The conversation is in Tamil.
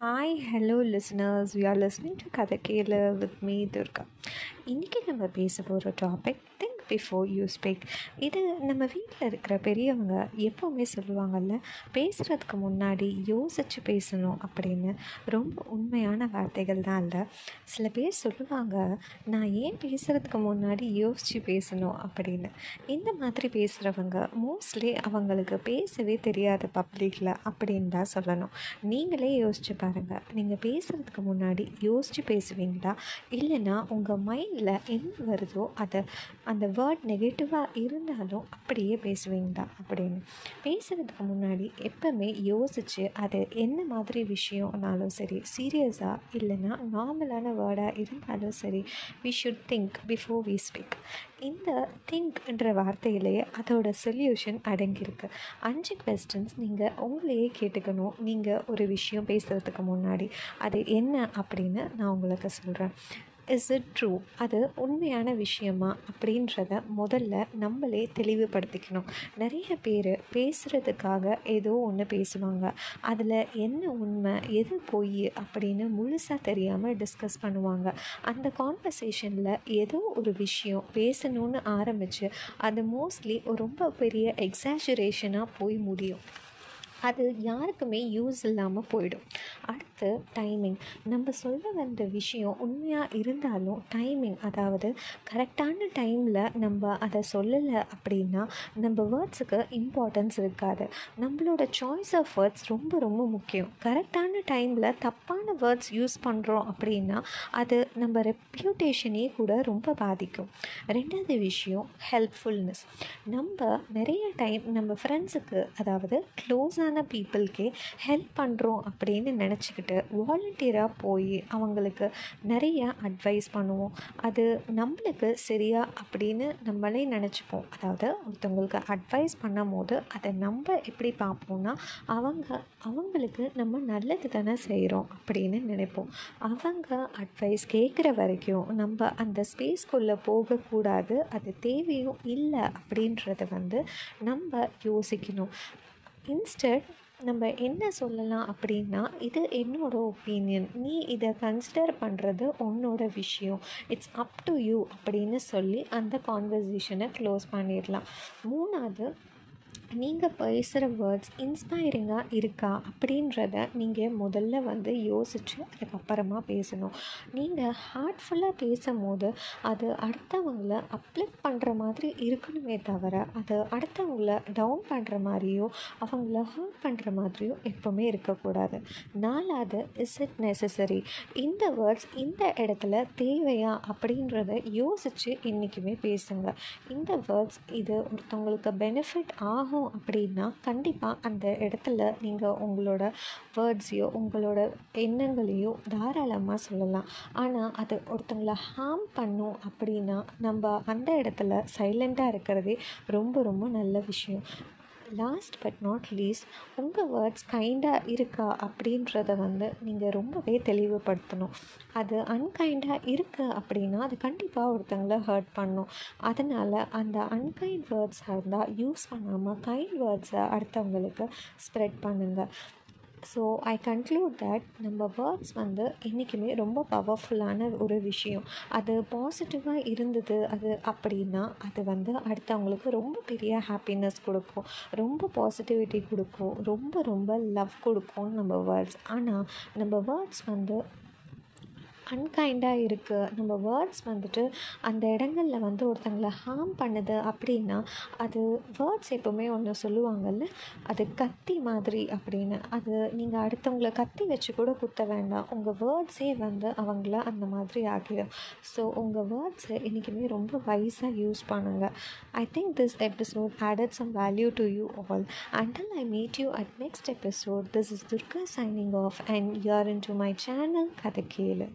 Hi, hello listeners. We are listening to Kathakela with me, Durga. இன்றைக்கி நம்ம பேச போகிற topic think before you speak இது நம்ம வீட்டில் இருக்கிற பெரியவங்க எப்போவுமே சொல்லுவாங்கல்ல பேசுகிறதுக்கு முன்னாடி யோசித்து பேசணும் அப்படின்னு. ரொம்ப உண்மையான வார்த்தைகள் தான் இல்லை. சில பேர் சொல்லுவாங்க நான் ஏன் பேசுகிறதுக்கு முன்னாடி யோசித்து பேசணும் அப்படின்னு. இந்த மாதிரி பேசுகிறவங்க மோஸ்ட்லி அவங்களுக்கு பேசவே தெரியாது பப்ளிக்கில் அப்படின்னு தான் சொல்லணும். நீங்களே யோசிச்சு பாருங்கள் நீங்கள் பேசுகிறதுக்கு முன்னாடி யோசித்து பேசுவீங்களா? இல்லைன்னா உங்கள் மைண்ட் மைண்டில் என்ன வருதோ அதை அந்த வேர்ட் நெகட்டிவாக இருந்தாலும் அப்படியே பேசுவீங்களா அப்படின்னு. பேசுகிறதுக்கு முன்னாடி எப்போவுமே யோசித்து அது என்ன மாதிரி விஷயம்னாலும் சரி சீரியஸாக இல்லைன்னா நார்மலான வேர்டாக இருந்தாலும் சரி we should think before we speak இந்த திங்க்ன்ற வார்த்தையிலேயே அதோட சொல்யூஷன் அடங்கியிருக்கு. அஞ்சு கொஸ்டின்ஸ் நீங்கள் உங்களையே கேட்டுக்கணும். நீங்கள் ஒரு விஷயம் பேசுகிறதுக்கு முன்னாடி. அது என்ன அப்படின்னு நான் உங்களுக்கு சொல்கிறேன் இஸ் இட் ட்ரூ அது உண்மையான விஷயமா? அப்படின்றத முதல்ல நம்மளே தெளிவுபடுத்திக்கணும். நிறைய பேர் பேசுகிறதுக்காக ஏதோ ஒன்று பேசுவாங்க. அதில் என்ன உண்மை? எது பொய்? அப்படின்னு முழுசாக தெரியாமல் டிஸ்கஸ் பண்ணுவாங்க. அந்த கான்வர்சேஷனில் ஏதோ ஒரு விஷயம் பேசணும்னு ஆரம்பித்து அது மோஸ்ட்லி ரொம்ப பெரிய எக்ஸாஜுரேஷனாக போய் முடியும். அது யாருக்குமே யூஸ் இல்லாமல் போயிடும். அடுத்து டைமிங் நம்ம சொல்ல வந்த விஷயம் உண்மையாக இருந்தாலும் டைமிங் அதாவது கரெக்டான டைமில் நம்ம அதை சொல்லலை அப்படின்னா நம்ம வேர்ட்ஸுக்கு இம்பார்ட்டன்ஸ் இருக்காது. நம்மளோட சாய்ஸ் ஆஃப் வேர்ட்ஸ் ரொம்ப ரொம்ப முக்கியம். கரெக்டான டைமில் தப்பான வேர்ட்ஸ் யூஸ் பண்ணுறோம் அப்படின்னா அது நம்ம ரெப்யூட்டேஷனே கூட ரொம்ப பாதிக்கும். ரெண்டாவது விஷயம் ஹெல்ப்ஃபுல்னஸ் நம்ம நிறைய டைம் நம்ம ஃப்ரெண்ட்ஸுக்கு அதாவது க்ளோஸாக வயசான பீப்புளுக்கே ஹெல்ப் பண்ணுறோம் அப்படின்னு நினச்சிக்கிட்டு வாலண்டியராக போய் அவங்களுக்கு நிறைய அட்வைஸ் பண்ணுவோம். அது நம்மளுக்கு சரியா அப்படின்னு நம்மளே நினச்சிப்போம். அதாவது ஒருத்தவங்களுக்கு அட்வைஸ் பண்ணும் போது அதை நம்ம எப்படி பார்ப்போம்னா அவங்க அவங்களுக்கு நம்ம நல்லது தானே செய்கிறோம் அப்படின்னு நினைப்போம். அவங்க அட்வைஸ் கேட்குற வரைக்கும் நம்ம அந்த ஸ்பேஸ்க்குள்ளே போகக்கூடாது. அது தேவையும் இல்லை அப்படின்றத வந்து நம்ம யோசிக்கணும். இன்ஸ்டட் நம்ம என்ன சொல்லலாம் அப்படின்னா இது என்னோட ஒப்பீனியன் நீ இதை கன்சிடர் பண்ணுறது உன்னோட விஷயம். இட்ஸ் அப் டு யூ அப்படின்னு சொல்லி அந்த கான்வர்சேஷனை க்ளோஸ் பண்ணிடலாம். மூணாவது நீங்கள் பேசுகிற வேர்ட்ஸ் இன்ஸ்பைரிங்காக இருக்கா அப்படின்றத நீங்கள் முதல்ல வந்து யோசித்து அதுக்கப்புறமா பேசணும். நீங்கள் ஹார்ட்ஃபுல்லாக பேசும்போது அது அடுத்தவங்கள அப்லிஃப்ட் பண்ணுற மாதிரி இருக்கணுமே தவிர அது அடுத்தவங்கள டவுன் பண்ணுற மாதிரியோ அவங்கள ஹர்ட் பண்ணுற மாதிரியோ எப்போவுமே இருக்கக்கூடாது. நாலாவது இஸ் இட் நெசசரி இந்த வேர்ட்ஸ் இந்த இடத்துல தேவையா அப்படின்றத யோசித்து என்றைக்குமே பேசுங்க. இந்த வேர்ட்ஸ் இது ஒருத்தவங்களுக்கு பெனிஃபிட் ஆகும் ஆகும் அப்படின்னா கண்டிப்பாக அந்த இடத்துல நீங்கள் உங்களோட வேர்ட்ஸையோ உங்களோட எண்ணங்களையோ தாராளமாக சொல்லலாம். ஆனால் அது ஒருத்தங்களை ஹார்ம் பண்ணும் அப்படின்னா நம்ம அந்த இடத்துல சைலண்ட்டாக இருக்கிறதே ரொம்ப ரொம்ப நல்ல விஷயம். லாஸ்ட் பட் நாட் லீஸ்ட் உங்கள் வேர்ட்ஸ் கைண்டாக இருக்கா அப்படின்றத வந்து நீங்கள் ரொம்பவே தெளிவுபடுத்தணும். அது அன்கைண்டாக இருக்குது அப்படின்னா அது கண்டிப்பாக ஒருத்தங்களை ஹர்ட் பண்ணும். அதனால் அந்த அன்கைண்ட் வேர்ட்ஸாக இருந்தால் யூஸ் பண்ணாமல் கைண்ட் வேர்ட்ஸை அடுத்தவங்களுக்கு ஸ்ப்ரெட் பண்ணுங்கள் ஸோ ஐ கன்க்ளூட் தட் நம்ம வேர்ட்ஸ் வந்து என்றைக்குமே ரொம்ப பவர்ஃபுல்லான ஒரு விஷயம். அது பாசிட்டிவாக இருந்தது அது அப்படின்னா அது வந்து அடுத்தவங்களுக்கு ரொம்ப பெரிய ஹாப்பினஸ் கொடுக்கும். ரொம்ப பாசிட்டிவிட்டி கொடுக்கும். ரொம்ப ரொம்ப லவ் கொடுக்கும் நம்ம வேர்ட்ஸ் ஆனால் நம்ம வேர்ட்ஸ் வந்து அன்கைண்டாக இருக்குது நம்ம வேர்ட்ஸ் வந்துட்டு அந்த இடங்களில் வந்து ஒருத்தங்களை ஹார்ம் பண்ணுது அப்படின்னா அது வேர்ட்ஸ் எப்போவுமே ஒன்று சொல்லுவாங்கல்ல அது கத்தி மாதிரி அப்படின்னு. அது நீங்கள் அடுத்தவங்கள கத்தி வச்சு கூட குத்த வேண்டாம். உங்கள் வேர்ட்ஸே வந்து அவங்கள அந்த மாதிரி ஆகிடும் ஸோ உங்கள் வேர்ட்ஸை என்றைக்குமே ரொம்ப வைஸாக யூஸ் பண்ணுங்கள் I think this episode added some value to you all until I meet you at next episode this is Durga signing off and you're in to my channel கதை கேளு.